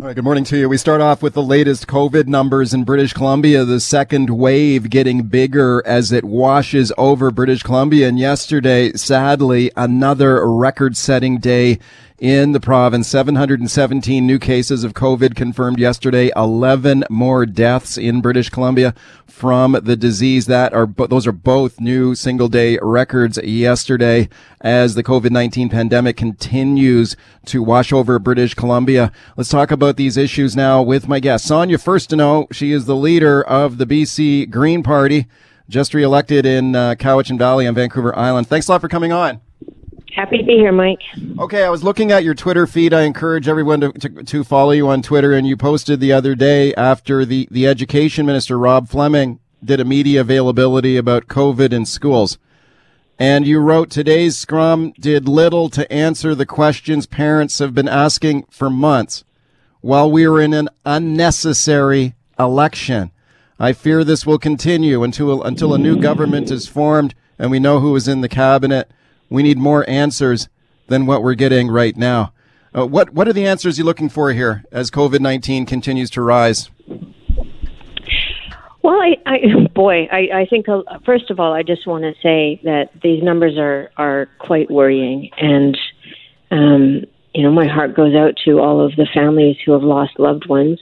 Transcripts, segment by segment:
All right, good morning to you. We start off with the latest COVID numbers in British Columbia, the second wave getting bigger as it washes over British Columbia. And yesterday, sadly, another record setting day in the province. 717 new cases of COVID confirmed yesterday. 11 more deaths in British Columbia from the disease. That are those are both new single day records yesterday as the COVID-19 pandemic continues to wash over British Columbia. Let's talk about these issues now with my guest, Sonia Furstenau. She is the leader of the BC Green Party, just re-elected in uh, Cowichan Valley on Vancouver Island. Thanks a lot for coming on. Happy to be here, Mike. Okay, I was looking at your Twitter feed. I encourage everyone to, to, to, follow you on Twitter. And you posted the other day after the, the education minister, Rob Fleming, did a media availability about COVID in schools. And you wrote, today's scrum did little to answer the questions parents have been asking for months while we are in an unnecessary election. I fear this will continue until, until a new government is formed and we know who is in the cabinet we need more answers than what we're getting right now. Uh, what what are the answers you're looking for here as COVID nineteen continues to rise? Well, I, I boy, I, I think uh, first of all, I just want to say that these numbers are are quite worrying, and um, you know, my heart goes out to all of the families who have lost loved ones,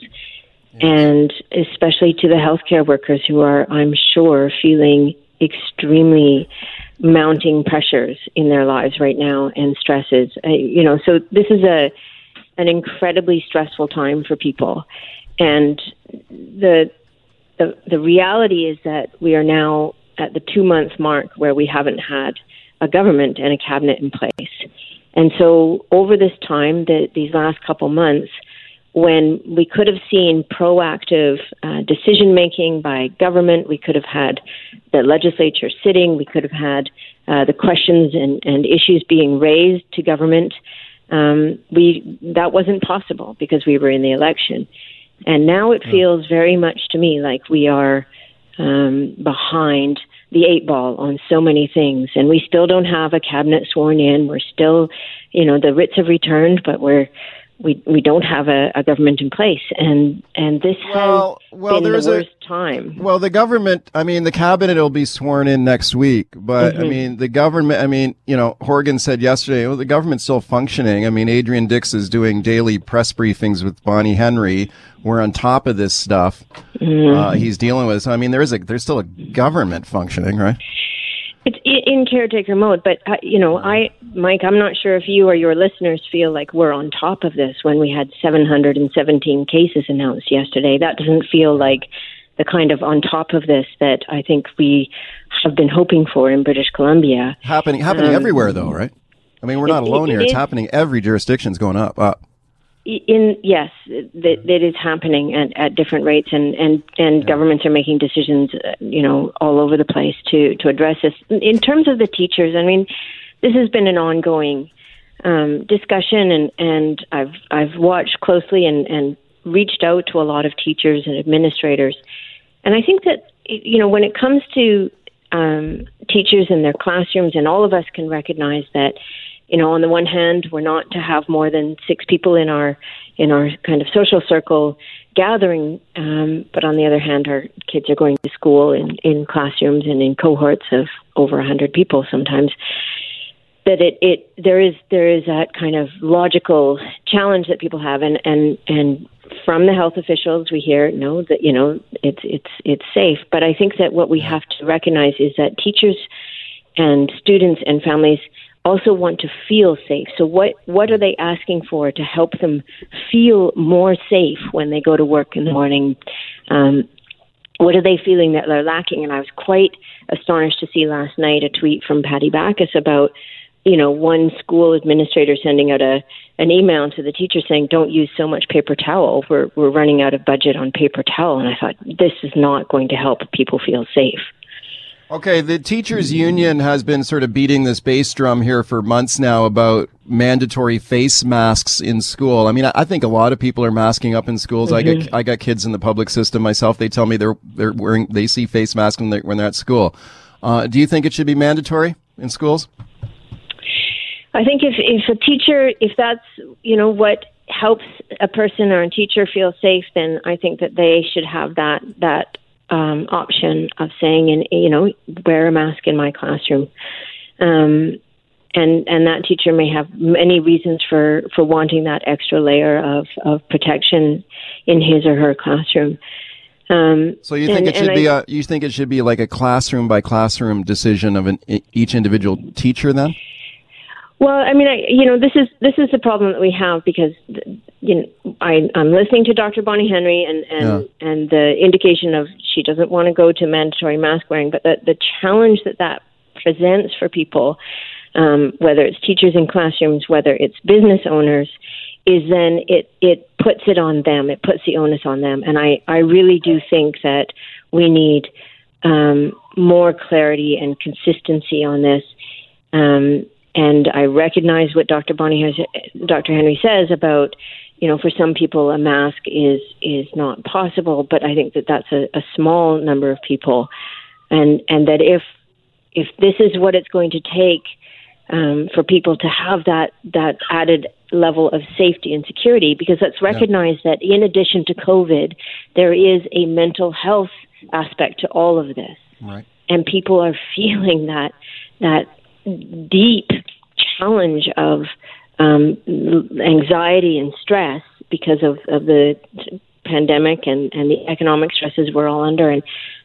and especially to the healthcare workers who are, I'm sure, feeling extremely mounting pressures in their lives right now and stresses. Uh, you know, so this is a an incredibly stressful time for people, and the the the reality is that we are now at the two month mark where we haven't had a government and a cabinet in place, and so over this time, the, these last couple months when we could have seen proactive uh, decision making by government, we could have had the legislature sitting, we could have had uh, the questions and, and issues being raised to government. Um, we that wasn't possible because we were in the election, and now it feels very much to me like we are um, behind the eight ball on so many things, and we still don't have a cabinet sworn in. We're still, you know, the writs have returned, but we're we we don't have a, a government in place, and and this well, has well, been the worst a, time. Well, the government, I mean, the cabinet will be sworn in next week, but mm-hmm. I mean, the government, I mean, you know, Horgan said yesterday, well, the government's still functioning. I mean, Adrian Dix is doing daily press briefings with Bonnie Henry. We're on top of this stuff. Mm-hmm. Uh, he's dealing with. So, I mean, there is a there's still a government functioning, right? It's in caretaker mode, but uh, you know, I, Mike, I'm not sure if you or your listeners feel like we're on top of this when we had 717 cases announced yesterday. That doesn't feel like the kind of on top of this that I think we have been hoping for in British Columbia. Happening, happening um, everywhere, though, right? I mean, we're not it, alone it, here. It it's is, happening. Every jurisdiction's going up. up. In yes, that, that is happening at, at different rates, and and and yeah. governments are making decisions, uh, you know, all over the place to to address this. In terms of the teachers, I mean, this has been an ongoing um, discussion, and and I've I've watched closely and and reached out to a lot of teachers and administrators, and I think that you know when it comes to um, teachers in their classrooms, and all of us can recognize that you know, on the one hand, we're not to have more than six people in our in our kind of social circle gathering, um, but on the other hand, our kids are going to school in in classrooms and in cohorts of over a hundred people sometimes. That it it there is there is that kind of logical challenge that people have, and and and from the health officials we hear no that you know it's it's it's safe, but I think that what we have to recognize is that teachers and students and families also want to feel safe. So what what are they asking for to help them feel more safe when they go to work in the morning? Um, what are they feeling that they're lacking? And I was quite astonished to see last night a tweet from Patti Bacchus about, you know, one school administrator sending out a an email to the teacher saying, "Don't use so much paper towel. We're we're running out of budget on paper towel." And I thought this is not going to help people feel safe. Okay, the teachers union has been sort of beating this bass drum here for months now about mandatory face masks in school. I mean, I think a lot of people are masking up in schools. Mm-hmm. I got. I got kids in the public system myself. They tell me they're they're wearing they see face masks when they're when they're at school. Uh, do you think it should be mandatory in schools? I think if if a teacher if that's you know what helps a person or a teacher feel safe, then I think that they should have that that um, option of saying, and you know, wear a mask in my classroom. Um, and and that teacher may have many reasons for for wanting that extra layer of of protection in his or her classroom. Um, so you think and, it should be I, a you think it should be like a classroom by classroom decision of an each individual teacher then? Well, I mean, I, you know, this is this is the problem that we have because you know I, I'm listening to Dr. Bonnie Henry and and yeah. and the indication of she doesn't want to go to mandatory mask wearing, but the the challenge that that presents for people, um, whether it's teachers in classrooms, whether it's business owners, is then it it puts it on them. It puts the onus on them, and I I really do think that we need um, more clarity and consistency on this. Um, and I recognize what Dr. Bonnie has, Dr. Henry says about, you know, for some people a mask is is not possible, but I think that that's a, a small number of people, and and that if if this is what it's going to take um, for people to have that that added level of safety and security, because let's recognize yeah. that in addition to COVID, there is a mental health aspect to all of this, right. and people are feeling that that deep challenge of um, anxiety and stress because of, of the pandemic and, and the economic stresses we're all under. And,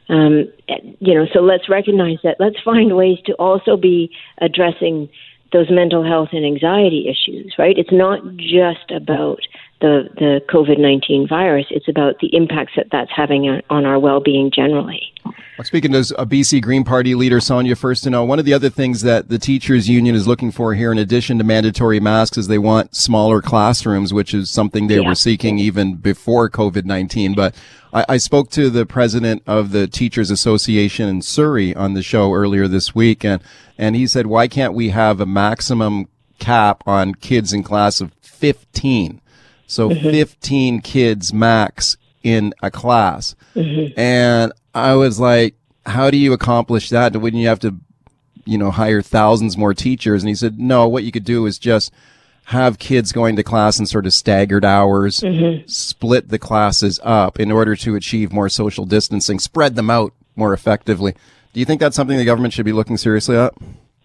um, you know, so let's recognize that. Let's find ways to also be addressing those mental health and anxiety issues, right? It's not just about the, the COVID 19 virus, it's about the impacts that that's having on our well being generally. Well, speaking as a BC Green Party leader, Sonia Furstenau, one of the other things that the teachers union is looking for here, in addition to mandatory masks, is they want smaller classrooms, which is something they yeah. were seeking even before COVID-19. But I, I, spoke to the president of the Teachers Association in Surrey on the show earlier this week, and, and he said, why can't we have a maximum cap on kids in class of 15? So mm-hmm. 15 kids max in a class. Mm-hmm. And I was like, how do you accomplish that? Wouldn't you have to, you know, hire thousands more teachers? And he said, no, what you could do is just have kids going to class in sort of staggered hours, mm-hmm. split the classes up in order to achieve more social distancing, spread them out more effectively. Do you think that's something the government should be looking seriously at?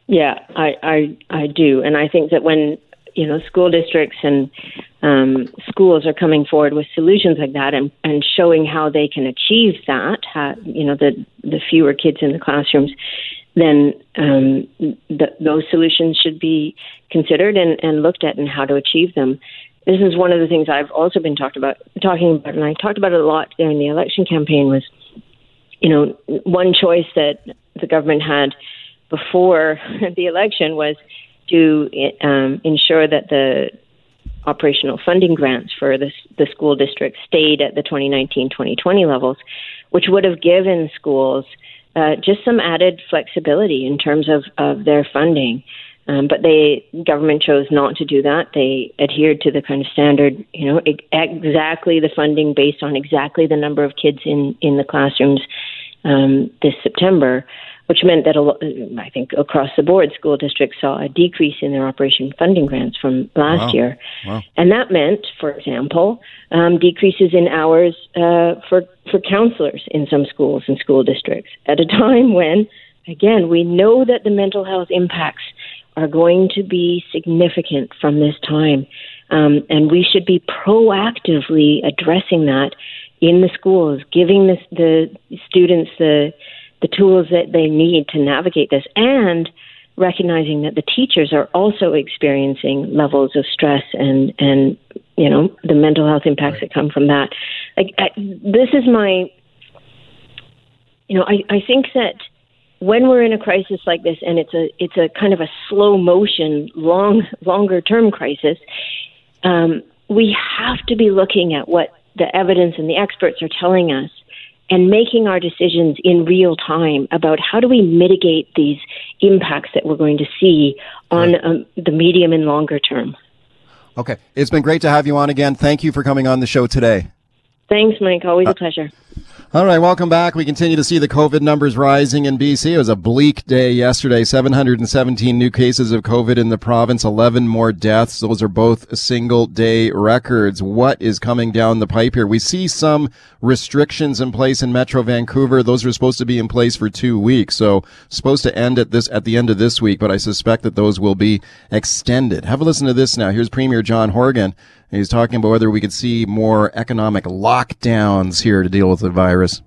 Yeah, I, I, I do. And I think that when you know school districts and um, schools are coming forward with solutions like that and, and showing how they can achieve that. How, you know the the fewer kids in the classrooms, then um, the, those solutions should be considered and, and looked at and how to achieve them. This is one of the things I've also been talked about, talking about, and I talked about it a lot during the election campaign. Was you know one choice that the government had before the election was to um, ensure that the operational funding grants for the, the school district stayed at the 2019-2020 levels, which would have given schools uh, just some added flexibility in terms of, of their funding. Um, but the government chose not to do that. They adhered to the kind of standard, you know, exactly the funding based on exactly the number of kids in in the classrooms um, this September which meant that I think across the board, school districts saw a decrease in their operation funding grants from last wow. year. Wow. And that meant, for example, um, decreases in hours uh, for, for counselors in some schools and school districts at a time when, again, we know that the mental health impacts are going to be significant from this time. Um, and we should be proactively addressing that in the schools, giving the, the students the the tools that they need to navigate this and recognizing that the teachers are also experiencing levels of stress and and you know the mental health impacts right. that come from that like I, this is my you know I, I think that when we're in a crisis like this and it's a it's a kind of a slow motion long longer term crisis um, we have to be looking at what the evidence and the experts are telling us and making our decisions in real time about how do we mitigate these impacts that we're going to see on right. um, the medium and longer term. Okay. It's been great to have you on again. Thank you for coming on the show today. Thanks, Mike. Always uh, a pleasure. All right, welcome back. We continue to see the COVID numbers rising in BC. It was a bleak day yesterday. 717 new cases of COVID in the province, 11 more deaths. Those are both single day records. What is coming down the pipe here? We see some restrictions in place in Metro Vancouver. Those are supposed to be in place for two weeks. So supposed to end at this, at the end of this week, but I suspect that those will be extended. Have a listen to this now. Here's Premier John Horgan He's talking about whether we could see more economic lockdowns here to deal with the virus.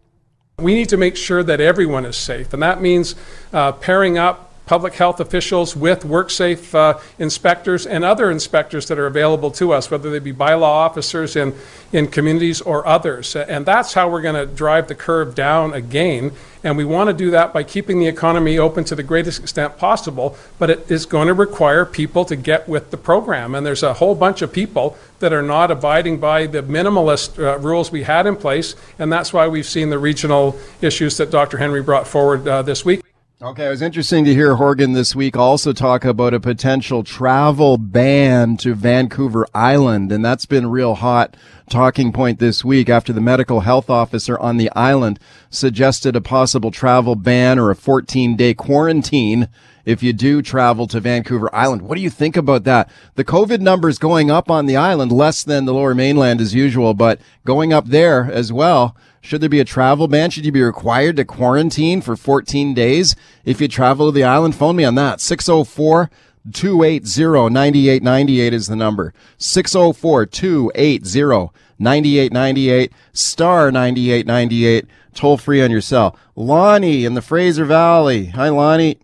We need to make sure that everyone is safe, and that means uh, pairing up public health officials with WorkSafe uh, inspectors and other inspectors that are available to us, whether they be bylaw officers in, in communities or others. And that's how we're going to drive the curve down again. And we want to do that by keeping the economy open to the greatest extent possible, but it is going to require people to get with the program. And there's a whole bunch of people that are not abiding by the minimalist uh, rules we had in place, and that's why we've seen the regional issues that Dr. Henry brought forward uh, this week. Okay, it was interesting to hear Horgan this week also talk about a potential travel ban to Vancouver Island, and that's been real hot talking point this week after the medical health officer on the island suggested a possible travel ban or a 14 day quarantine if you do travel to Vancouver Island. What do you think about that? The COVID numbers going up on the island less than the lower mainland as usual, but going up there as well. Should there be a travel ban? Should you be required to quarantine for 14 days if you travel to the island? Phone me on that. 604 280 9898 is the number. 604 280 9898 star 9898 toll free on your cell. Lonnie in the Fraser Valley. Hi, Lonnie.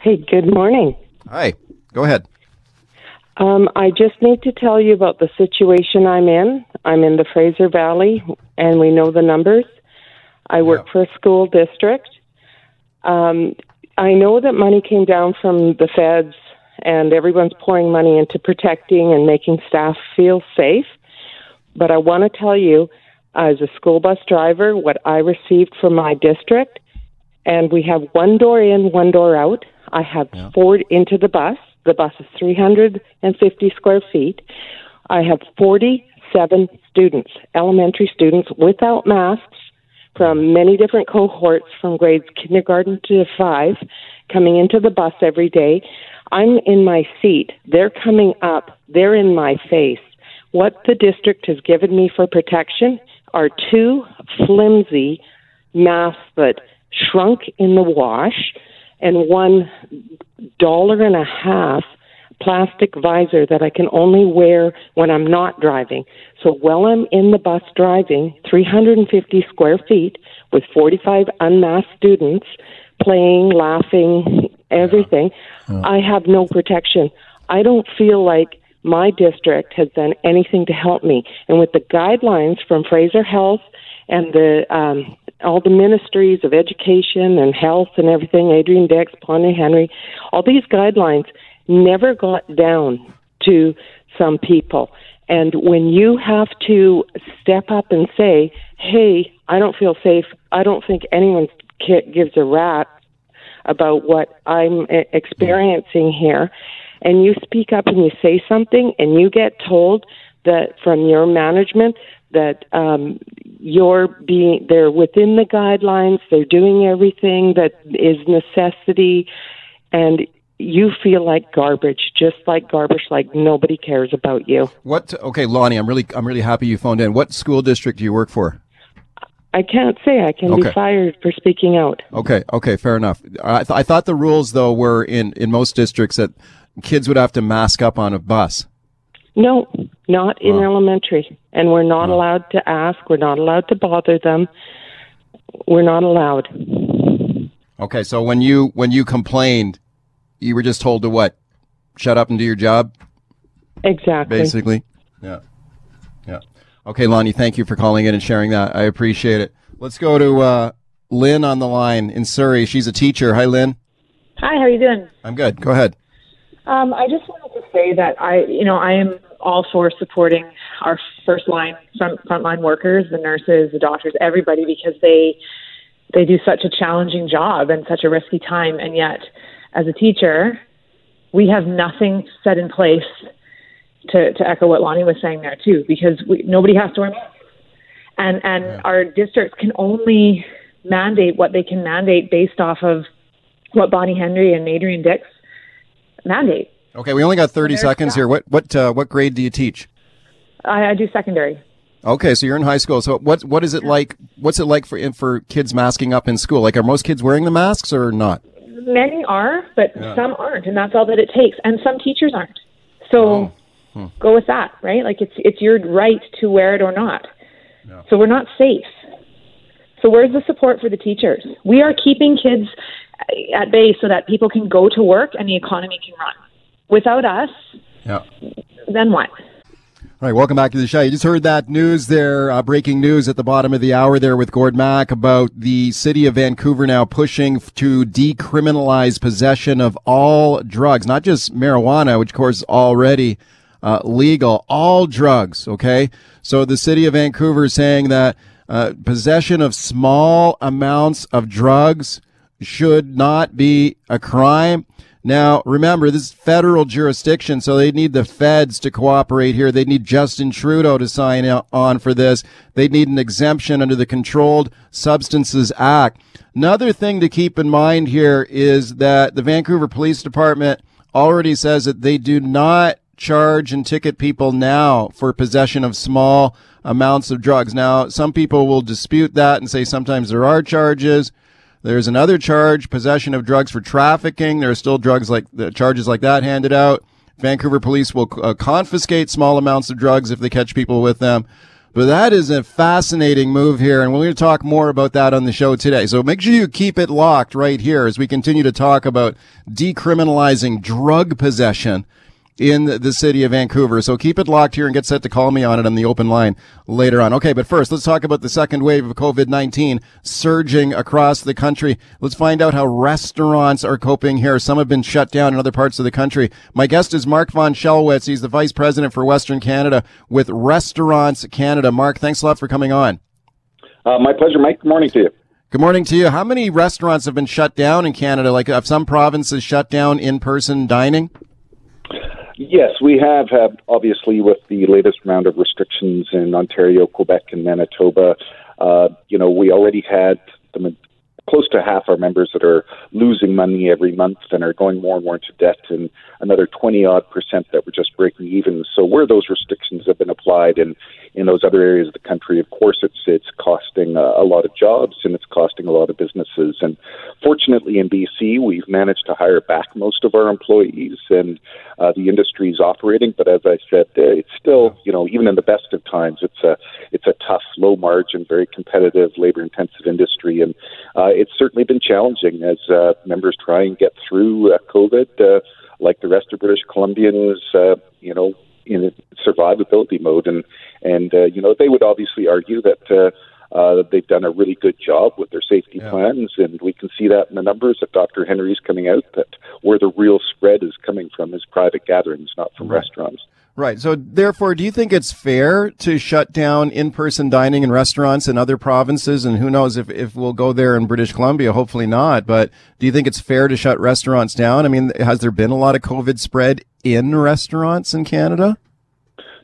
Hey, good morning. Hi. Go ahead. Um, I just need to tell you about the situation I'm in. I'm in the Fraser Valley, and we know the numbers. I work for a school district. Um, I know that money came down from the feds, and everyone's pouring money into protecting and making staff feel safe. But I want to tell you, as a school bus driver, what I received from my district, and we have one door in, one door out. I have yeah. four into the bus. The bus is 350 square feet. I have 47 students, elementary students without masks from many different cohorts from grades kindergarten to five coming into the bus every day. I'm in my seat. They're coming up. They're in my face. What the district has given me for protection are two flimsy masks that shrunk in the wash and one dollar and a half plastic visor that I can only wear when I'm not driving. So while I'm in the bus driving, 350 square feet with 45 unmasked students playing, laughing, everything, yeah. Yeah. I have no protection. I don't feel like my district has done anything to help me. And with the guidelines from Fraser Health and the um, all the ministries of education and health and everything, Adrian Dix, Bonnie Henry, all these guidelines never got down to some people. And when you have to step up and say, hey, I don't feel safe, I don't think anyone gives a rat about what I'm experiencing here, and you speak up and you say something, and you get told that from your management that um, you're being they're within the guidelines, they're doing everything that is necessity, and you feel like garbage, just like garbage, like nobody cares about you. What? Okay, Lonnie, I'm really I'm really happy you phoned in. What school district do you work for? I can't say. I can okay. be fired for speaking out. Okay, okay, fair enough. I, th- I thought the rules though were in in most districts that kids would have to mask up on a bus. No, not in elementary. And we're not allowed to ask. We're not allowed to bother them. We're not allowed. Okay, so when you when you complained, you were just told to what? Shut up and do your job? Exactly. Basically. Yeah. Yeah. Okay, Lonnie, thank you for calling in and sharing that. I appreciate it. Let's go to uh, Lynn on the line in Surrey. She's a teacher. Hi, Lynn. Hi, how are you doing? I'm good. Go ahead. Um, I just wanted to say that I, you know, I am all for supporting our first line front frontline workers, the nurses, the doctors, everybody, because they they do such a challenging job and such a risky time, and yet, as a teacher, we have nothing set in place to to echo what Lonnie was saying there too, because we, nobody has to wear masks. and and yeah. our districts can only mandate what they can mandate based off of what Bonnie Henry and Adrian Dix mandate. Okay, we only got 30 seconds here. What what uh, what grade do you teach? I, I, do secondary. Okay, so you're in high school. So what what is it like? What's it like for for kids masking up in school? Like, are most kids wearing the masks or not? Many are, but yeah. some aren't, and that's all that it takes. And some teachers aren't. So oh. hmm. go with that, right? Like it's it's your right to wear it or not. Yeah. So we're not safe. So where's the support for the teachers? We are keeping kids at bay so that people can go to work and the economy can run. Without us, yeah. then what? All right, welcome back to the show. You just heard that news there, uh, breaking news at the bottom of the hour there with Gord Mack about the city of Vancouver now pushing to decriminalize possession of all drugs, not just marijuana, which of course is already uh, legal, all drugs. Okay, so the city of Vancouver is saying that uh, possession of small amounts of drugs should not be a crime. Now, remember, this is federal jurisdiction, so they need the feds to cooperate here. They need Justin Trudeau to sign on for this. They need an exemption under the Controlled Substances Act. Another thing to keep in mind here is that the Vancouver Police Department already says that they do not charge and ticket people now for possession of small amounts of drugs. Now, some people will dispute that and say sometimes there are charges. There's another charge, possession of drugs for trafficking. There are still drugs like the charges like that handed out. Vancouver police will uh, confiscate small amounts of drugs if they catch people with them. But that is a fascinating move here, and we're going to talk more about that on the show today. So make sure you keep it locked right here as we continue to talk about decriminalizing drug possession in the city of Vancouver. So keep it locked here and get set to call me on it on the open line later on. Okay, but first, let's talk about the second wave of COVID-19 surging across the country. Let's find out how restaurants are coping here. Some have been shut down in other parts of the country. My guest is Mark von Schellwitz. He's the vice president for Western Canada with Restaurants Canada. Mark, thanks a lot for coming on. Uh, my pleasure, Mike. Good morning to you. Good morning to you. How many restaurants have been shut down in Canada? Like, have some provinces shut down in-person dining? Yes, we have had, obviously, with the latest round of restrictions in Ontario, Quebec, and Manitoba. Uh, you know, we already had the close to half our members that are losing money every month and are going more and more into debt, and another 20 odd percent that were just breaking even. So, where those restrictions have been applied in, in those other areas of the country, of course, it's, it's costing a, a lot of jobs and it's costing a lot of businesses. And fortunately, in BC, we've managed to hire back most of our employees and uh, the industry is operating. But as I said, uh, it's still, you know, even in the best of times, it's a, it's a tough, low margin, very competitive, labor intensive industry. And uh, it's certainly been challenging as uh, members try and get through uh, COVID, uh, like the rest of British Columbians, uh, you know, in survivability mode. And and uh, you know, they would obviously argue that. Uh, uh, they've done a really good job with their safety yeah. plans, and we can see that in the numbers that Dr. Henry's coming out. That where the real spread is coming from is private gatherings, not from right. restaurants. Right. So therefore, do you think it's fair to shut down in-person dining in restaurants in other provinces? And who knows if, if we'll go there in British Columbia? Hopefully not. But do you think it's fair to shut restaurants down? I mean, has there been a lot of COVID spread in restaurants in Canada?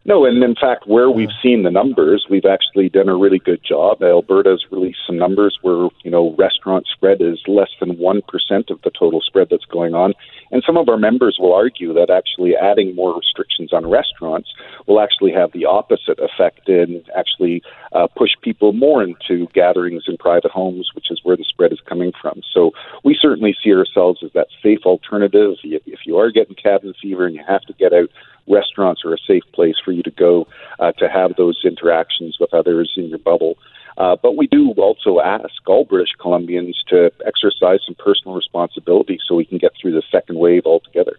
No, and in fact, where we've seen the numbers, we've actually done a really good job. Alberta's released some numbers where you know restaurant spread is less than one percent of the total spread that's going on, and some of our members will argue that actually adding more restrictions on restaurants will actually have the opposite effect and actually uh, push people more into gatherings in private homes, which is where the spread is coming from. So we certainly see ourselves as that safe alternative. If you are getting cabin fever and you have to get out restaurants are a safe place for you to go uh, to have those interactions with others in your bubble. Uh, but we do also ask all British Columbians to exercise some personal responsibility so we can get through the second wave altogether.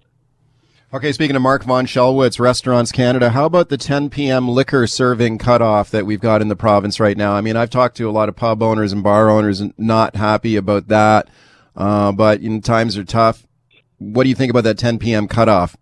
Okay, speaking of Mark Von Schellwitz, Restaurants Canada, how about the 10 p.m. liquor serving cutoff that we've got in the province right now? I mean, I've talked to a lot of pub owners and bar owners and not happy about that, uh, but you know, times are tough. What do you think about that 10 p.m. cutoff?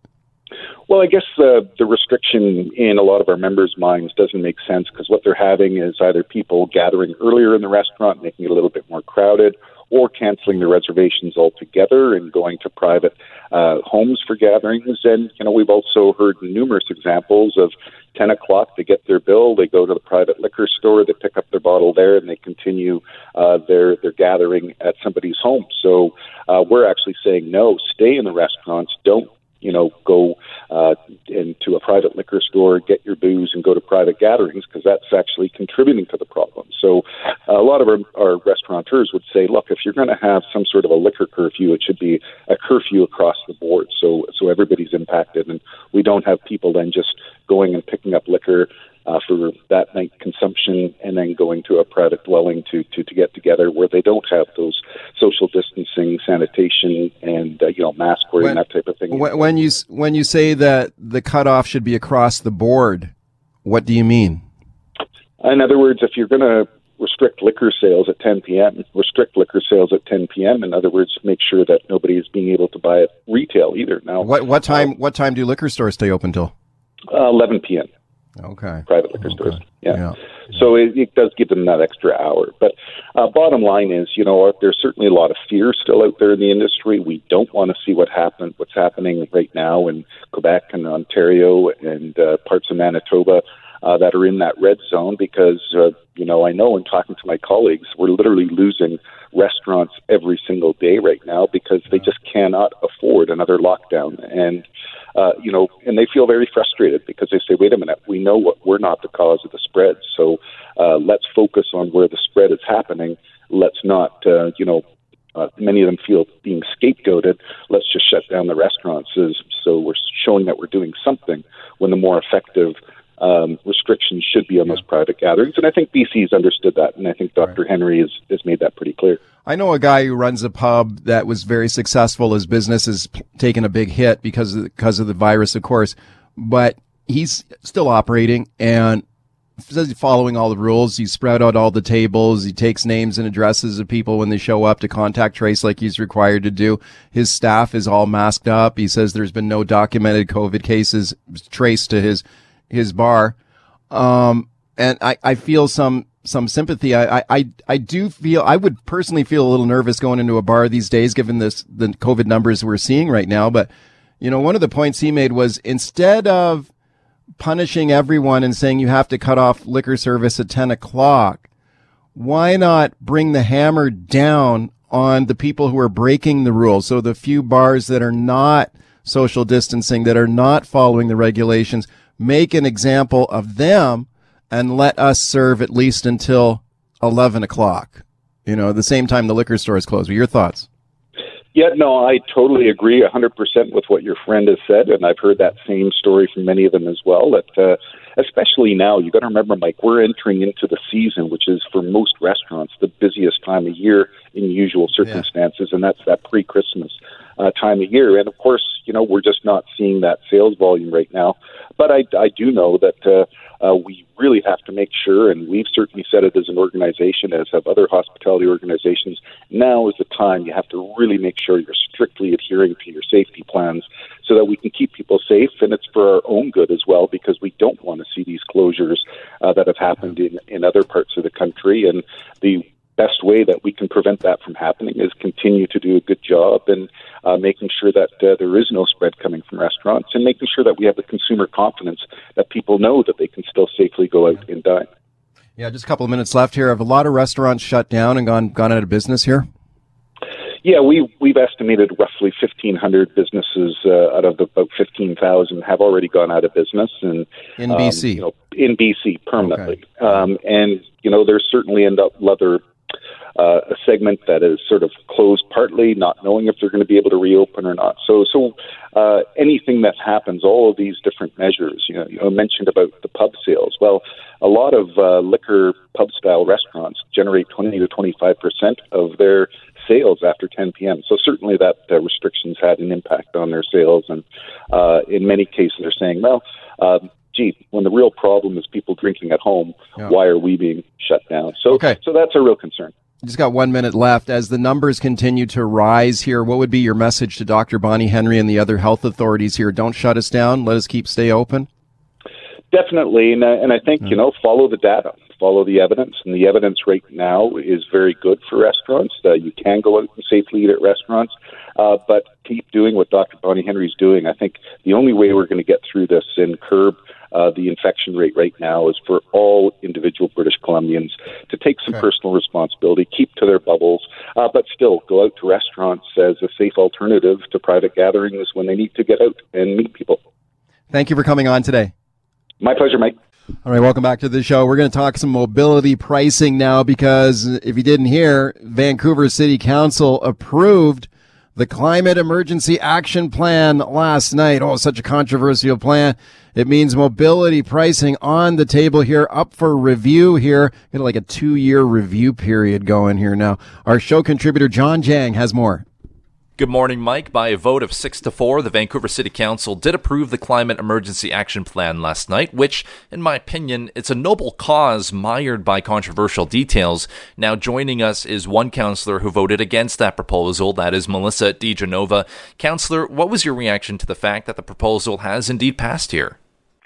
Well, I guess the the restriction in a lot of our members' minds doesn't make sense because what they're having is either people gathering earlier in the restaurant, making it a little bit more crowded, or canceling their reservations altogether and going to private uh, homes for gatherings. And, you know, we've also heard numerous examples of 10 o'clock, they get their bill, they go to the private liquor store, they pick up their bottle there, and they continue uh, their, their gathering at somebody's home. So uh, we're actually saying no, stay in the restaurants, don't you know, go uh, into a private liquor store, get your booze, and go to private gatherings because that's actually contributing to the problem. So, a lot of our, our restaurateurs would say, look, if you're going to have some sort of a liquor curfew, it should be a curfew across the board, so so everybody's impacted, and we don't have people then just going and picking up liquor uh, for that night consumption and then going to a private dwelling to, to, to get together where they don't have those social distancing, sanitation, and uh, you know mask wearing When- that type of thing. When, when you when you say that the cutoff should be across the board, what do you mean? In other words, if you're going to restrict liquor sales at 10 p.m., restrict liquor sales at 10 p.m. In other words, make sure that nobody is being able to buy it retail either. Now, What what time what time do liquor stores stay open till? uh, 11 p.m. Okay. private liquor stores. Yeah. Yeah. So it, it does give them that extra hour. But uh, bottom line is, you know, there's certainly a lot of fear still out there in the industry. We don't want to see what happened, what's happening right now in Quebec and Ontario and uh, parts of Manitoba uh, that are in that red zone because, uh, you know, I know in talking to my colleagues, we're literally losing restaurants every single day right now because they just cannot afford another lockdown. And uh, you know, and they feel very frustrated because they say, wait a minute, we know what we're not the cause of the spread. So uh, let's focus on where the spread is happening. Let's not, uh, you know, uh, many of them feel being scapegoated. Let's just shut down the restaurants. So we're showing that we're doing something when the more effective um, restrictions should be on those private gatherings. And I think BC's understood that, and I think Dr. Henry has, has made that pretty clear. I know a guy who runs a pub that was very successful. His business has taken a big hit because of, because of the virus, of course, but he's still operating and says he's following all the rules. He spread out all the tables. He takes names and addresses of people when they show up to contact trace like he's required to do. His staff is all masked up. He says there's been no documented COVID cases traced to his, his bar. Um, and I, I feel some, some sympathy. I, I- I, do feel, I would personally feel a little nervous going into a bar these days, given this, the COVID numbers we're seeing right now. But, you know, one of the points he made was instead of punishing everyone and saying you have to cut off liquor service at 10 o'clock, why not bring the hammer down on the people who are breaking the rules? So the few bars that are not social distancing, that are not following the regulations, make an example of them and let us serve at least until 11 o'clock. You know, the same time the liquor store is closed. Your thoughts? Yeah, no, I totally agree 100% with what your friend has said, and I've heard that same story from many of them as well. That uh, especially now, you've got to remember, Mike, we're entering into the season, which is for most restaurants the busiest time of year in usual circumstances, and that's that pre-Christmas uh, time of year. And of course, you know, we're just not seeing that sales volume right now. But I, I do know that uh, uh, we really have to make sure, and we've certainly said it as an organization, as have other hospitality organizations. Now is the time you have to really make sure you're strictly adhering to your safety plans so that we can keep people safe, and it's for our own good as well, because we don't want to see these closures uh, that have happened in, in other parts of the country. And the best way that we can prevent that from happening is continue to do a good job and uh, making sure that uh, there is no spread coming from restaurants and making sure that we have the consumer confidence that people know that they can still safely go out and dine. Yeah, just a couple of minutes left here. Have a lot of restaurants shut down and gone gone out of business here? Yeah, we we've estimated roughly 1,500 businesses uh, out of the about 15,000 have already gone out of business, and In um, BC. you know, in BC permanently. Um, and you know, there's certainly another uh, a segment that is sort of closed partly, not knowing if they're going to be able to reopen or not. So, so uh, anything that happens, all of these different measures, you know, you mentioned about the pub sales. Well, a lot of uh, liquor pub style restaurants generate 20 to 25 percent of their sales after 10 p.m. So certainly that uh, restrictions had an impact on their sales, and uh, in many cases they're saying, well. Um, When the real problem is people drinking at home, Yeah. why are we being shut down? So, Okay. so that's a real concern. Just got one minute left. As the numbers continue to rise here, what would be your message to Dr. Bonnie Henry and the other health authorities here? Don't shut us down. Let us keep stay open. Definitely, and, uh, and I think you know follow the data, follow the evidence, and the evidence right now is very good for restaurants. Uh, you can go out and safely eat at restaurants, uh, but keep doing what Dr. Bonnie Henry is doing. I think the only way we're going to get through this and curb uh, the infection rate right now is for all individual British Columbians to take some okay. personal responsibility, keep to their bubbles, uh, but still go out to restaurants as a safe alternative to private gatherings when they need to get out and meet people. Thank you for coming on today. My pleasure, Mike. All right, welcome back to the show. We're going to talk some mobility pricing now because if you didn't hear, Vancouver City Council approved the Climate Emergency Action Plan last night. Oh, such a controversial plan. It means mobility pricing on the table here, up for review here. Got like a two year review period going here now. Our show contributor, John Jang, has more. Good morning, Mike. By a vote of 6 to 4, the Vancouver City Council did approve the Climate Emergency Action Plan last night, which, in my opinion, it's a noble cause mired by controversial details. Now, joining us is one councillor who voted against that proposal. That is Melissa De Genova. Councillor, what was your reaction to the fact that the proposal has indeed passed here?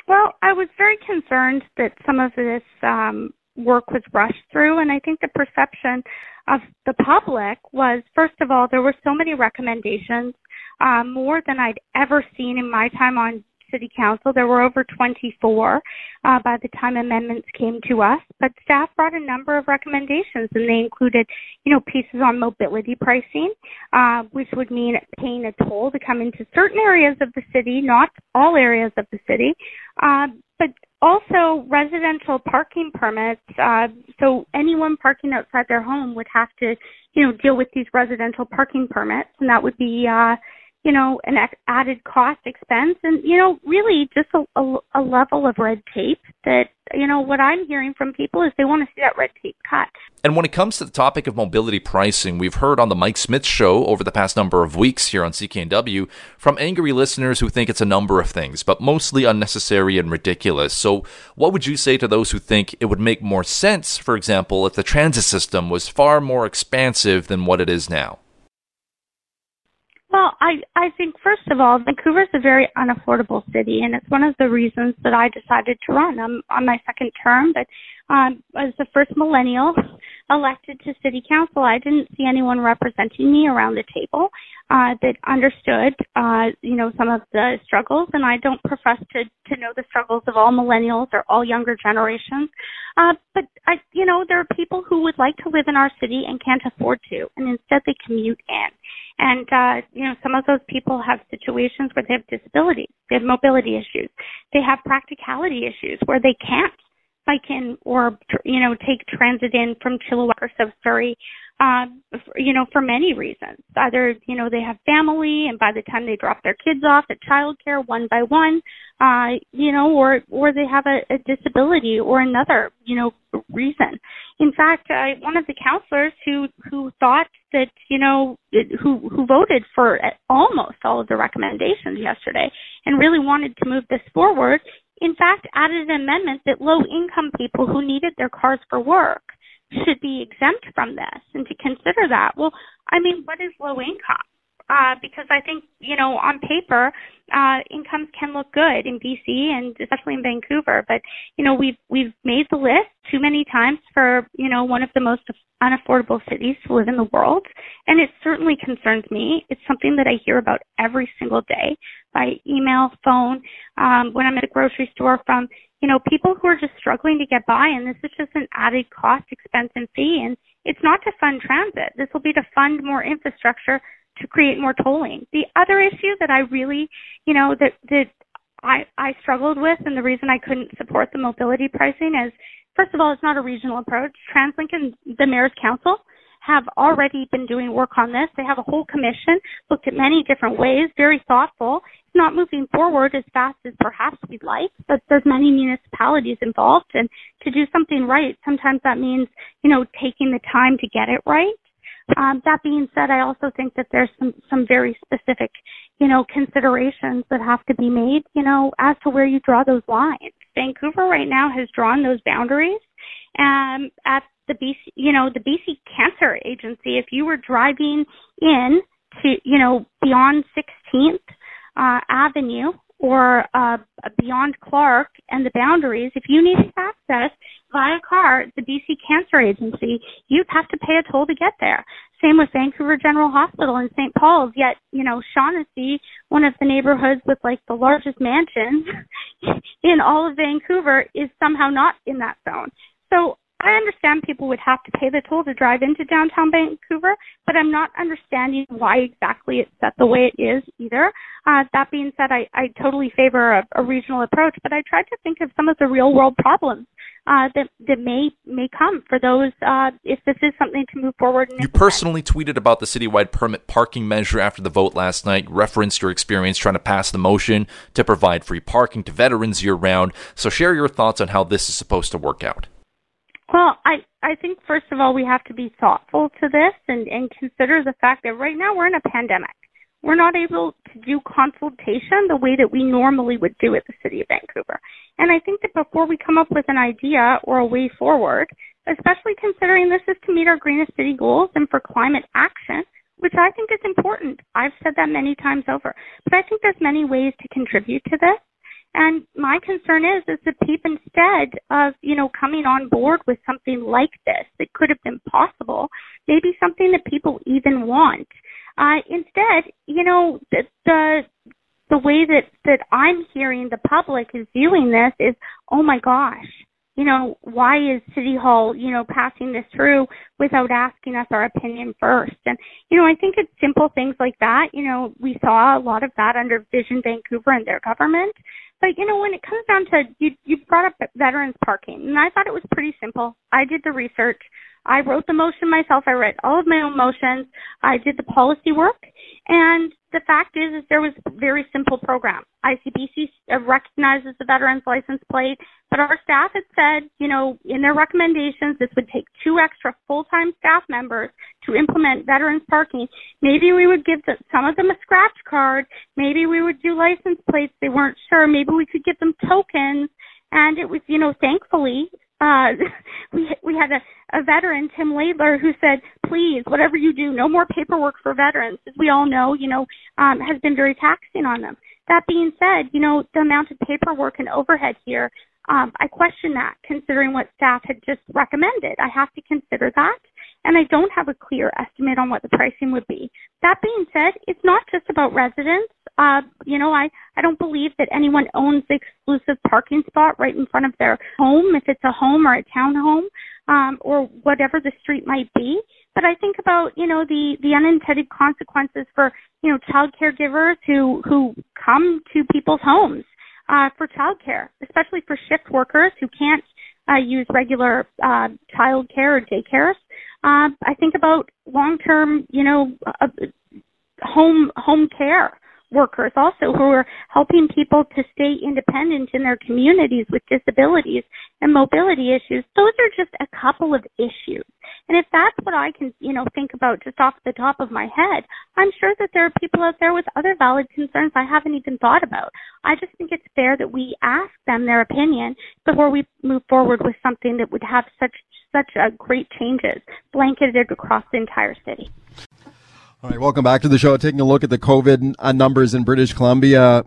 Well, I was very concerned that some of this um, work was rushed through, and I think the perception of the public was, first of all, there were so many recommendations, uh, more than I'd ever seen in my time on City Council. There were over 24 uh, by the time amendments came to us, but staff brought a number of recommendations, and they included, you know, pieces on mobility pricing, uh, which would mean paying a toll to come into certain areas of the city, not all areas of the city, uh, but also residential parking permits. Uh, so anyone parking outside their home would have to, you know, deal with these residential parking permits, and that would be uh, you know, an added cost expense and, you know, really just a, a, a, level of red tape that, you know, what I'm hearing from people is they want to see that red tape cut. And when it comes to the topic of mobility pricing, we've heard on the Mike Smith show over the past number of weeks here on CKNW from angry listeners who think it's a number of things, but mostly unnecessary and ridiculous. So what would you say to those who think it would make more sense, for example, if the transit system was far more expansive than what it is now? Well, I I think first of all, Vancouver is a very unaffordable city, and it's one of the reasons that I decided to run. I'm on my second term, but um, as the first millennial elected to city council, I didn't see anyone representing me around the table uh, that understood, uh, you know, some of the struggles. And I don't profess to to know the struggles of all millennials or all younger generations. Uh, but I, you know, there are people who would like to live in our city and can't afford to, and instead they commute in. And, uh, you know, some of those people have situations where they have disabilities, they have mobility issues, they have practicality issues where they can't bike in or, you know, take transit in from Chilliwack or Surrey, uh, you know, for many reasons. Either, you know, they have family and by the time they drop their kids off at childcare one by one, uh, you know, or, or they have a, a disability or another, you know, reason. In fact, I, one of the counselors who, who thought that, you know, who, who voted for almost all of the recommendations yesterday and really wanted to move this forward, in fact, added an amendment that low income people who needed their cars for work should be exempt from this and to consider that. Well, I mean, what is low income? Uh, because I think, you know, on paper, uh, incomes can look good in BC and especially in Vancouver. But, you know, we've, we've made the list too many times for, you know, one of the most unaffordable cities to live in the world. And it certainly concerns me. It's something that I hear about every single day by email, phone, um, when I'm at a grocery store from, you know, people who are just struggling to get by. And this is just an added cost, expense, and fee. And it's not to fund transit. This will be to fund more infrastructure to create more tolling. The other issue that I really, you know, that that I I struggled with, and the reason I couldn't support the mobility pricing is, first of all, it's not a regional approach. TransLink and the Mayor's Council have already been doing work on this. They have a whole commission, looked at many different ways, very thoughtful. It's not moving forward as fast as perhaps we'd like, but there's many municipalities involved and to do something right, sometimes that means, you know, taking the time to get it right. Um, that being said, I also think that there's some, some very specific, you know, considerations that have to be made, you know, as to where you draw those lines. Vancouver right now has drawn those boundaries um, at the BC, you know, the BC Cancer Agency. If you were driving in to, you know, beyond 16th uh, Avenue or uh, beyond Clark and the boundaries, if you need access via car, the BC Cancer Agency, you'd have to pay a toll to get there. Same with Vancouver General Hospital and St. Paul's, yet, you know, Shaughnessy, one of the neighborhoods with like the largest mansions in all of Vancouver, is somehow not in that zone. So I understand people would have to pay the toll to drive into downtown Vancouver, but I'm not understanding why exactly it's set the way it is either. Uh, that being said, I, I totally favor a, a regional approach, but I tried to think of some of the real world problems uh, that that may may come for those uh, if this is something to move forward. you personally tweeted about the citywide permit parking measure after the vote last night. Referenced your experience trying to pass the motion to provide free parking to veterans year round. So share your thoughts on how this is supposed to work out. Well, I I think first of all we have to be thoughtful to this and and consider the fact that right now we're in a pandemic. We're not able to do consultation the way that we normally would do at the City of Vancouver. And I think that before we come up with an idea or a way forward, especially considering this is to meet our greenest city goals and for climate action, which I think is important. I've said that many times over. But I think there's many ways to contribute to this. And my concern is, is that PEEP instead of, you know, coming on board with something like this that could have been possible, maybe something that people even want. Uh, instead, you know, the, the, the way that, that I'm hearing the public is viewing this is, oh my gosh, you know, why is City Hall, you know, passing this through without asking us our opinion first? And, you know, I think it's simple things like that. You know, we saw a lot of that under Vision Vancouver and their government. But you know, when it comes down to you, you brought up veterans parking, and I thought it was pretty simple. I did the research. I wrote the motion myself. I read all of my own motions. I did the policy work, and the fact is, is there was a very simple program. ICBC recognizes the veterans license plate, but our staff had said, you know, in their recommendations, this would take two extra full-time staff members to implement veterans parking. Maybe we would give some of them a scratch card. Maybe we would do license plates. They weren't sure. Maybe we could give them tokens. And it was, you know, thankfully, uh, we we had a, a veteran, Tim Laidler, who said, "Please, whatever you do, no more paperwork for veterans." As we all know, you know, um, has been very taxing on them. That being said, you know, the amount of paperwork and overhead here, um, I question that, considering what staff had just recommended. I have to consider that and I don't have a clear estimate on what the pricing would be. That being said, it's not just about residents. Uh, you know, I, I don't believe that anyone owns the exclusive parking spot right in front of their home, if it's a home or a townhome, um, or whatever the street might be. But I think about, you know, the, the unintended consequences for, you know, child caregivers who, who come to people's homes, uh, for childcare, especially for shift workers who can't, uh, use regular, uh, child care or daycares. Uh, I think about long-term, you know, uh, home home care workers also who are helping people to stay independent in their communities with disabilities and mobility issues. Those are just a couple of issues. And if that's what I can, you know, think about just off the top of my head, I'm sure that there are people out there with other valid concerns I haven't even thought about. I just think it's fair that we ask them their opinion before we move forward with something that would have such such great changes blanketed across the entire city. All right, welcome back to the show. Taking a look at the COVID uh, numbers in British Columbia.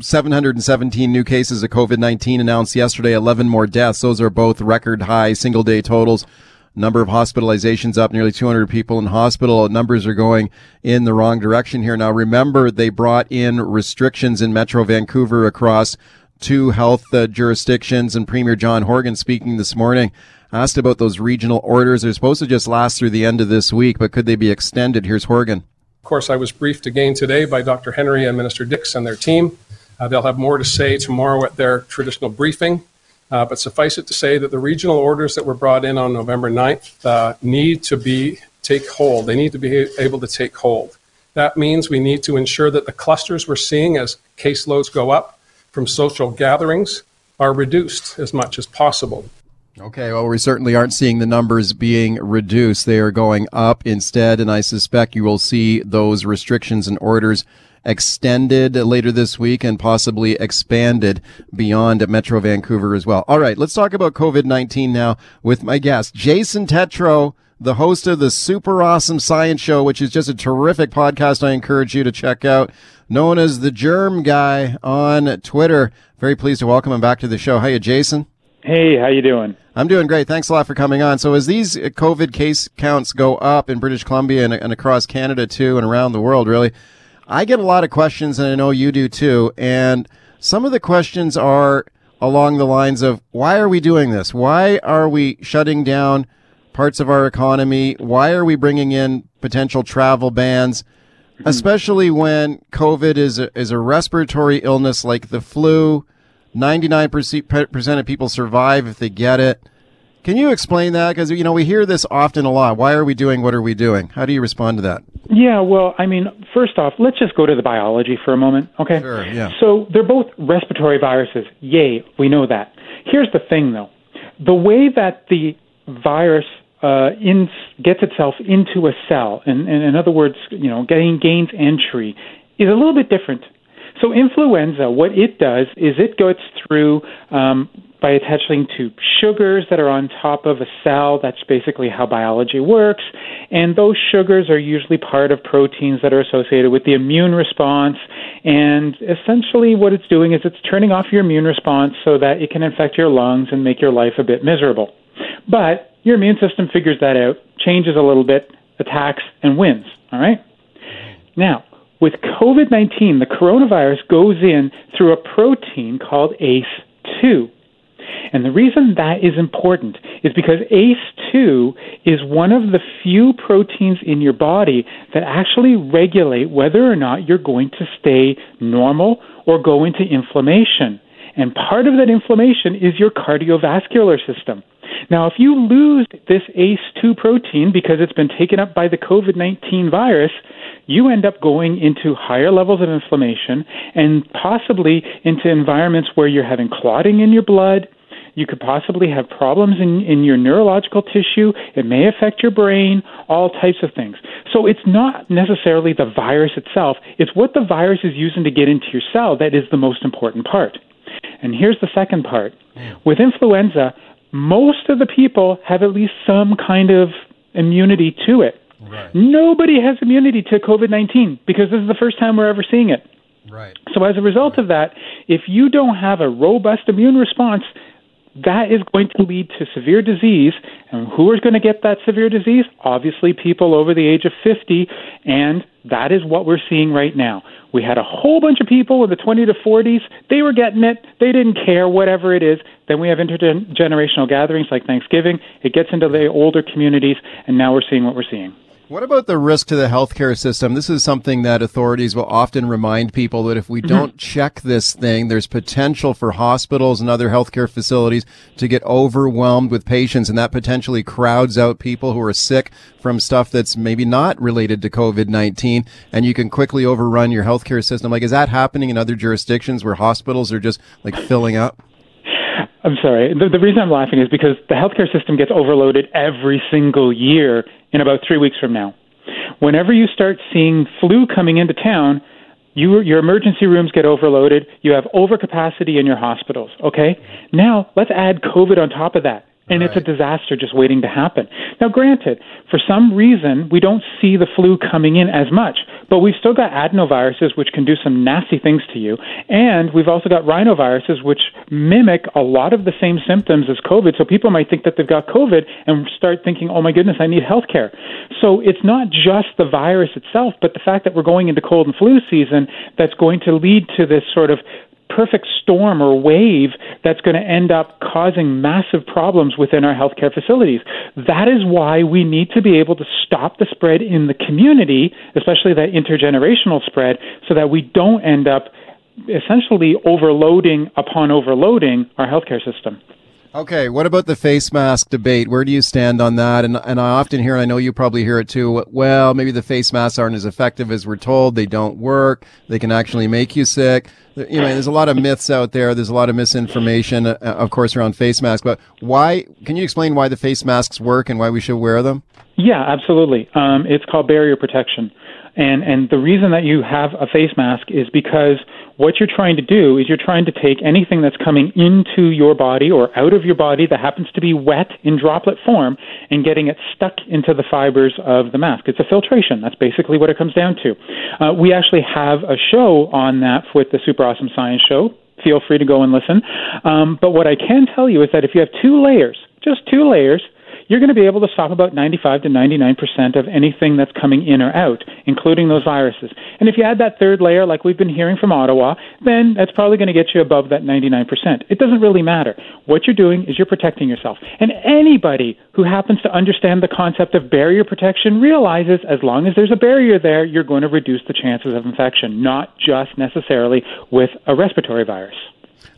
717 new cases of COVID 19 announced yesterday, 11 more deaths. Those are both record high single day totals. Number of hospitalizations up, nearly 200 people in hospital. Numbers are going in the wrong direction here. Now, remember, they brought in restrictions in Metro Vancouver across two health uh, jurisdictions, and Premier John Horgan speaking this morning asked about those regional orders. They're supposed to just last through the end of this week, but could they be extended? Here's Horgan. Of course, I was briefed again today by Dr. Henry and Minister Dix and their team. Uh, they'll have more to say tomorrow at their traditional briefing. Uh, but suffice it to say that the regional orders that were brought in on November 9th uh, need to be take hold. They need to be able to take hold. That means we need to ensure that the clusters we're seeing as caseloads go up from social gatherings are reduced as much as possible. Okay, well, we certainly aren't seeing the numbers being reduced. They are going up instead, and I suspect you will see those restrictions and orders extended later this week and possibly expanded beyond Metro Vancouver as well. All right, let's talk about COVID 19 now with my guest, Jason Tetro, the host of the Super Awesome Science Show, which is just a terrific podcast I encourage you to check out, known as the Germ Guy on Twitter. Very pleased to welcome him back to the show. Hiya, Jason. Hey, how you doing? I'm doing great. Thanks a lot for coming on. So as these COVID case counts go up in British Columbia and, and across Canada too, and around the world, really, I get a lot of questions, and I know you do too. And some of the questions are along the lines of, why are we doing this? Why are we shutting down parts of our economy? Why are we bringing in potential travel bans? Mm-hmm. Especially when COVID is a, is a respiratory illness like the flu 99% of people survive if they get it. Can you explain that? Because, you know, we hear this often a lot. Why are we doing what are we doing? How do you respond to that? Yeah, well, I mean, first off, let's just go to the biology for a moment, okay? Sure, yeah. So they're both respiratory viruses. Yay, we know that. Here's the thing, though. The way that the virus uh, in, gets itself into a cell, and, and in other words, you know, getting gains entry, is a little bit different so influenza, what it does is it goes through um, by attaching to sugars that are on top of a cell. That's basically how biology works. And those sugars are usually part of proteins that are associated with the immune response. And essentially, what it's doing is it's turning off your immune response so that it can infect your lungs and make your life a bit miserable. But your immune system figures that out, changes a little bit, attacks, and wins. All right? Now, with COVID 19, the coronavirus goes in through a protein called ACE2. And the reason that is important is because ACE2 is one of the few proteins in your body that actually regulate whether or not you're going to stay normal or go into inflammation. And part of that inflammation is your cardiovascular system. Now, if you lose this ACE2 protein because it's been taken up by the COVID 19 virus, you end up going into higher levels of inflammation and possibly into environments where you're having clotting in your blood. You could possibly have problems in, in your neurological tissue. It may affect your brain, all types of things. So it's not necessarily the virus itself, it's what the virus is using to get into your cell that is the most important part. And here's the second part. With influenza, most of the people have at least some kind of immunity to it. Right. Nobody has immunity to COVID 19 because this is the first time we're ever seeing it. Right. So, as a result right. of that, if you don't have a robust immune response, that is going to lead to severe disease. And who is going to get that severe disease? Obviously, people over the age of 50. And that is what we're seeing right now. We had a whole bunch of people in the 20 to 40s. They were getting it. They didn't care, whatever it is. Then we have intergenerational gatherings like Thanksgiving. It gets into the older communities. And now we're seeing what we're seeing. What about the risk to the healthcare system? This is something that authorities will often remind people that if we mm-hmm. don't check this thing, there's potential for hospitals and other healthcare facilities to get overwhelmed with patients, and that potentially crowds out people who are sick from stuff that's maybe not related to COVID 19, and you can quickly overrun your healthcare system. Like, is that happening in other jurisdictions where hospitals are just like filling up? I'm sorry. The, the reason I'm laughing is because the healthcare system gets overloaded every single year in about three weeks from now. Whenever you start seeing flu coming into town, you, your emergency rooms get overloaded. You have overcapacity in your hospitals. Okay? Now, let's add COVID on top of that and right. it's a disaster just waiting to happen. Now, granted, for some reason, we don't see the flu coming in as much, but we've still got adenoviruses, which can do some nasty things to you, and we've also got rhinoviruses, which mimic a lot of the same symptoms as COVID. So people might think that they've got COVID and start thinking, oh my goodness, I need health care. So it's not just the virus itself, but the fact that we're going into cold and flu season that's going to lead to this sort of perfect storm or wave that's going to end up causing massive problems within our healthcare facilities. That is why we need to be able to stop the spread in the community, especially that intergenerational spread, so that we don't end up essentially overloading upon overloading our healthcare system. Okay, what about the face mask debate? Where do you stand on that? And and I often hear, and I know you probably hear it too. Well, maybe the face masks aren't as effective as we're told. They don't work. They can actually make you sick. You know, there's a lot of myths out there. There's a lot of misinformation, uh, of course, around face masks. But why? Can you explain why the face masks work and why we should wear them? Yeah, absolutely. Um, it's called barrier protection. And, and the reason that you have a face mask is because what you're trying to do is you're trying to take anything that's coming into your body or out of your body that happens to be wet in droplet form and getting it stuck into the fibers of the mask. It's a filtration. That's basically what it comes down to. Uh, we actually have a show on that with the Super Awesome Science Show. Feel free to go and listen. Um, but what I can tell you is that if you have two layers, just two layers, you're going to be able to stop about 95 to 99% of anything that's coming in or out, including those viruses. And if you add that third layer, like we've been hearing from Ottawa, then that's probably going to get you above that 99%. It doesn't really matter. What you're doing is you're protecting yourself. And anybody who happens to understand the concept of barrier protection realizes as long as there's a barrier there, you're going to reduce the chances of infection, not just necessarily with a respiratory virus.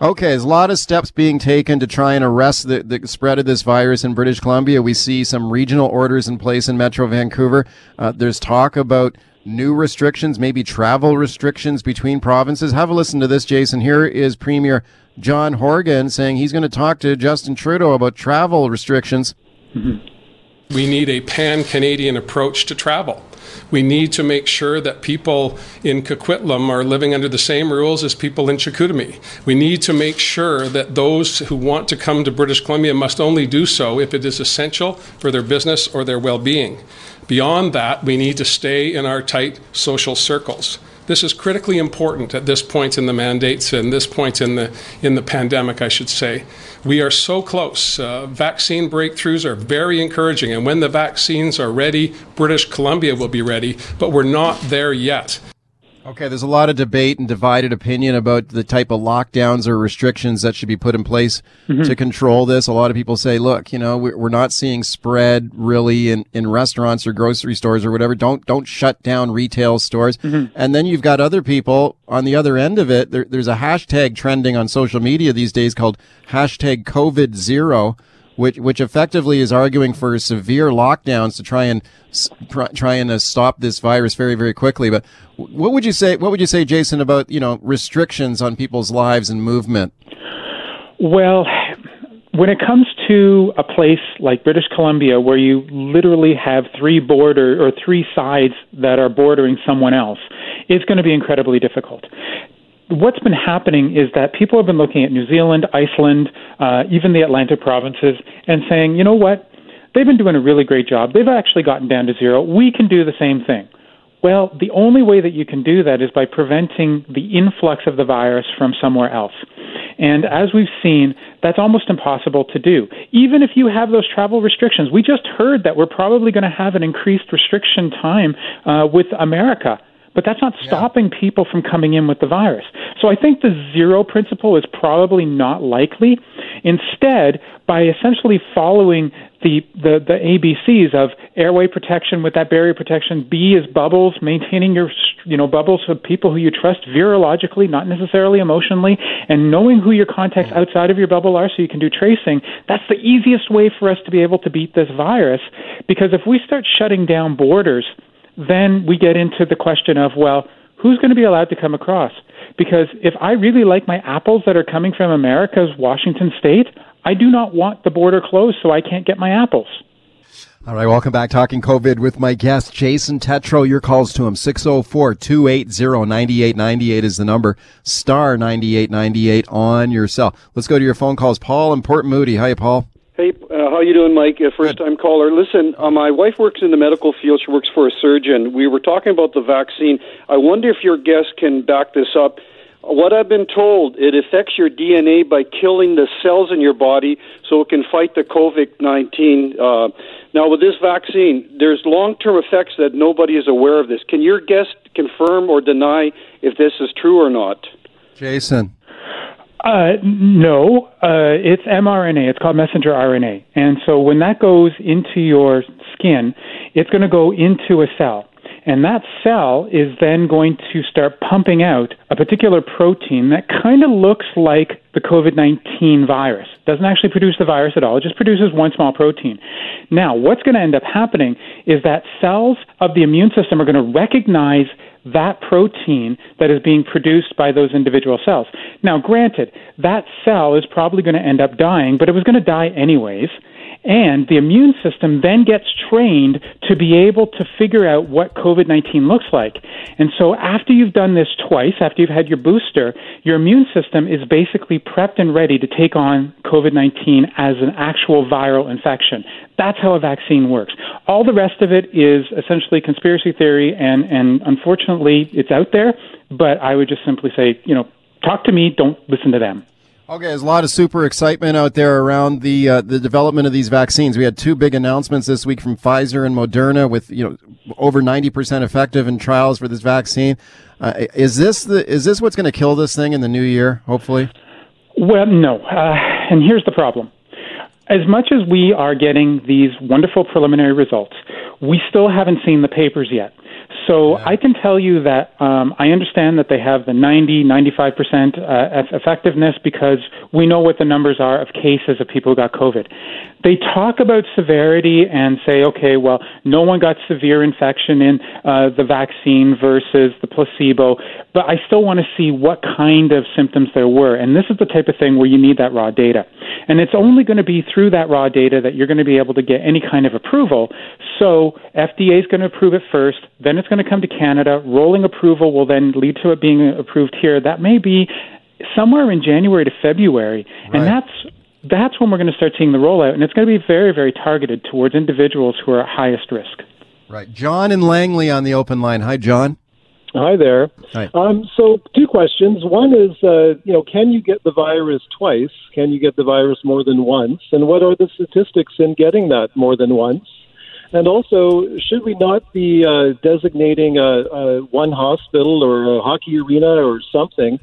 Okay, there's a lot of steps being taken to try and arrest the, the spread of this virus in British Columbia. We see some regional orders in place in Metro Vancouver. Uh, there's talk about new restrictions, maybe travel restrictions between provinces. Have a listen to this, Jason. Here is Premier John Horgan saying he's going to talk to Justin Trudeau about travel restrictions. Mm-hmm. We need a pan Canadian approach to travel. We need to make sure that people in Coquitlam are living under the same rules as people in Chicoutimi. We need to make sure that those who want to come to British Columbia must only do so if it is essential for their business or their well being. Beyond that, we need to stay in our tight social circles. This is critically important at this point in the mandates and this point in the in the pandemic, I should say. We are so close. Uh, vaccine breakthroughs are very encouraging, and when the vaccines are ready, British Columbia will be ready, but we're not there yet. Okay, there's a lot of debate and divided opinion about the type of lockdowns or restrictions that should be put in place mm-hmm. to control this. A lot of people say, look, you know, we're not seeing spread really in, in restaurants or grocery stores or whatever. Don't, don't shut down retail stores. Mm-hmm. And then you've got other people on the other end of it. There, there's a hashtag trending on social media these days called hashtag COVID zero which which effectively is arguing for severe lockdowns to try and try and uh, stop this virus very very quickly. But what would you say? What would you say, Jason, about you know restrictions on people's lives and movement? Well, when it comes to a place like British Columbia, where you literally have three border or three sides that are bordering someone else, it's going to be incredibly difficult what's been happening is that people have been looking at New Zealand, Iceland, uh, even the Atlantic provinces, and saying, you know what? They've been doing a really great job. They've actually gotten down to zero. We can do the same thing. Well, the only way that you can do that is by preventing the influx of the virus from somewhere else. And as we've seen, that's almost impossible to do. Even if you have those travel restrictions, we just heard that we're probably going to have an increased restriction time uh, with America but that's not stopping yeah. people from coming in with the virus. So I think the zero principle is probably not likely. Instead, by essentially following the, the, the ABCs of airway protection with that barrier protection, B is bubbles, maintaining your you know bubbles of people who you trust virologically, not necessarily emotionally, and knowing who your contacts mm. outside of your bubble are so you can do tracing, that's the easiest way for us to be able to beat this virus. Because if we start shutting down borders, then we get into the question of, well, who's going to be allowed to come across? Because if I really like my apples that are coming from America's Washington state, I do not want the border closed so I can't get my apples. All right, welcome back. Talking COVID with my guest, Jason Tetro. Your calls to him, 604-280-9898 is the number. Star 9898 on your cell. Let's go to your phone calls. Paul and Port Moody. Hi, Paul. Uh, how you doing, Mike? A first-time caller. Listen, uh, my wife works in the medical field. She works for a surgeon. We were talking about the vaccine. I wonder if your guest can back this up. What I've been told, it affects your DNA by killing the cells in your body so it can fight the COVID 19. Uh, now, with this vaccine, there's long term effects that nobody is aware of this. Can your guest confirm or deny if this is true or not? Jason. Uh, no, uh, it's mRNA. It's called messenger RNA. And so when that goes into your skin, it's going to go into a cell. And that cell is then going to start pumping out a particular protein that kind of looks like the COVID 19 virus. Doesn't actually produce the virus at all, it just produces one small protein. Now, what's going to end up happening is that cells of the immune system are going to recognize that protein that is being produced by those individual cells. Now, granted, that cell is probably going to end up dying, but it was going to die anyways. And the immune system then gets trained to be able to figure out what COVID 19 looks like. And so after you've done this twice, after you've had your booster, your immune system is basically prepped and ready to take on COVID 19 as an actual viral infection. That's how a vaccine works. All the rest of it is essentially conspiracy theory, and, and unfortunately, it's out there. But I would just simply say, you know, talk to me, don't listen to them. Okay, there's a lot of super excitement out there around the uh, the development of these vaccines. We had two big announcements this week from Pfizer and Moderna, with you know over 90 percent effective in trials for this vaccine. Uh, is this the is this what's going to kill this thing in the new year? Hopefully. Well, no, uh, and here's the problem. As much as we are getting these wonderful preliminary results, we still haven't seen the papers yet. So yeah. I can tell you that um, I understand that they have the 90, 95% uh, effectiveness because we know what the numbers are of cases of people who got COVID. They talk about severity and say, okay, well, no one got severe infection in uh, the vaccine versus the placebo, but I still want to see what kind of symptoms there were. And this is the type of thing where you need that raw data. And it's only going to be through that raw data that you're going to be able to get any kind of approval. So FDA is going to approve it first, then it's going to come to Canada. Rolling approval will then lead to it being approved here. That may be somewhere in January to February, right. and that's that's when we're going to start seeing the rollout, and it's going to be very, very targeted towards individuals who are at highest risk. Right. John and Langley on the open line. Hi, John. Hi there. Hi. Um, so, two questions. One is, uh, you know, can you get the virus twice? Can you get the virus more than once? And what are the statistics in getting that more than once? And also, should we not be uh, designating a, a one hospital or a hockey arena or something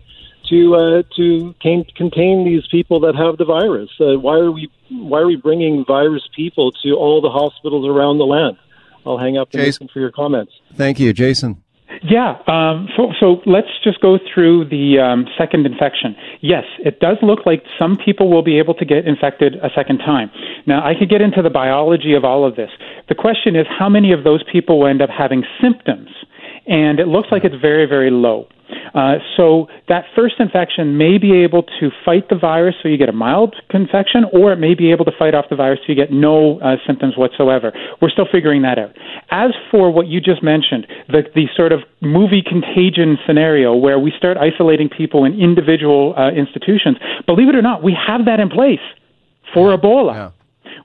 to uh, to contain these people that have the virus? Uh, why are we why are we bringing virus people to all the hospitals around the land? I'll hang up and Jason, listen for your comments. Thank you, Jason. Yeah. Um, so, so let's just go through the um, second infection. Yes, it does look like some people will be able to get infected a second time. Now, I could get into the biology of all of this. The question is how many of those people will end up having symptoms? And it looks like it's very, very low. Uh, so that first infection may be able to fight the virus so you get a mild infection, or it may be able to fight off the virus so you get no uh, symptoms whatsoever. We're still figuring that out. As for what you just mentioned, the, the sort of movie contagion scenario where we start isolating people in individual uh, institutions, believe it or not, we have that in place for Ebola. Yeah.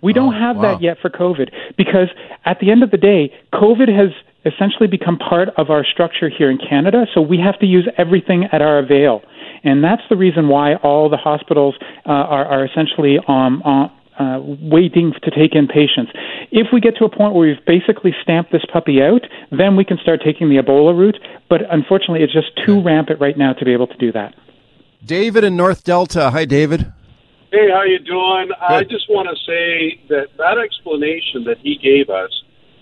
We don't oh, have wow. that yet for COVID because at the end of the day, COVID has essentially become part of our structure here in Canada, so we have to use everything at our avail. And that's the reason why all the hospitals uh, are, are, essentially um, uh, uh, waiting to take in patients. If we get to a point where we've basically stamped this puppy out, then we can start taking the Ebola route. But unfortunately, it's just too rampant right now to be able to do that. David in North Delta. Hi, David. Hey, how you doing? Good. I just want to say that that explanation that he gave us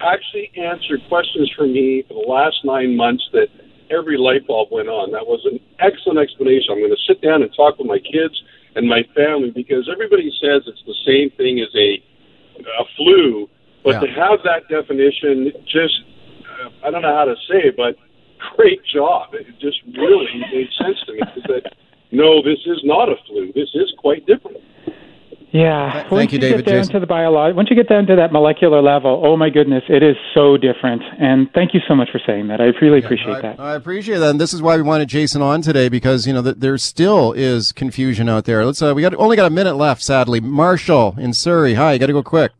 actually answered questions for me for the last nine months that every light bulb went on. That was an excellent explanation. I'm going to sit down and talk with my kids and my family because everybody says it's the same thing as a a flu, but yeah. to have that definition, just uh, I don't know how to say it, but great job. It just really made sense to me. That no, this is not a flu. This is quite different. Yeah. Thank once you, you David. Get down Jason. to the biology, once you get down to that molecular level, oh my goodness, it is so different. And thank you so much for saying that. I really appreciate I, that. I appreciate that, and this is why we wanted Jason on today because you know th- there still is confusion out there. Let's. Uh, we got only got a minute left, sadly. Marshall in Surrey. Hi, you got to go quick.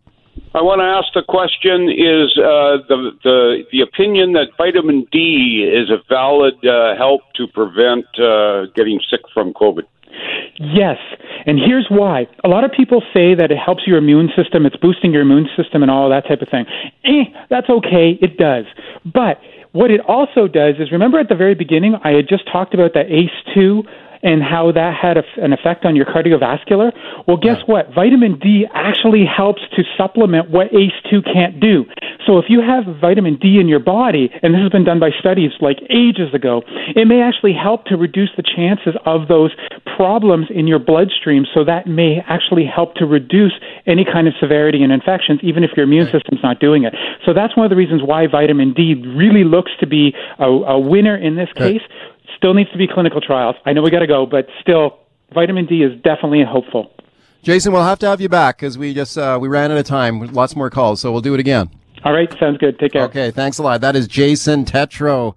I want to ask the question: Is uh, the the the opinion that vitamin D is a valid uh, help to prevent uh, getting sick from COVID? Yes. And here's why. A lot of people say that it helps your immune system, it's boosting your immune system and all that type of thing. Eh, that's okay. It does. But what it also does is remember at the very beginning, I had just talked about that ACE2 and how that had a, an effect on your cardiovascular. Well, guess what? Vitamin D actually helps to supplement what ACE2 can't do. So if you have vitamin D in your body, and this has been done by studies like ages ago, it may actually help to reduce the chances of those problems in your bloodstream. So that may actually help to reduce any kind of severity in infections, even if your immune system's not doing it. So that's one of the reasons why vitamin D really looks to be a, a winner in this case. Still needs to be clinical trials. I know we got to go, but still, vitamin D is definitely hopeful. Jason, we'll have to have you back because we just uh, we ran out of time. Lots more calls, so we'll do it again. All right, sounds good. Take care. Okay, thanks a lot. That is Jason Tetro.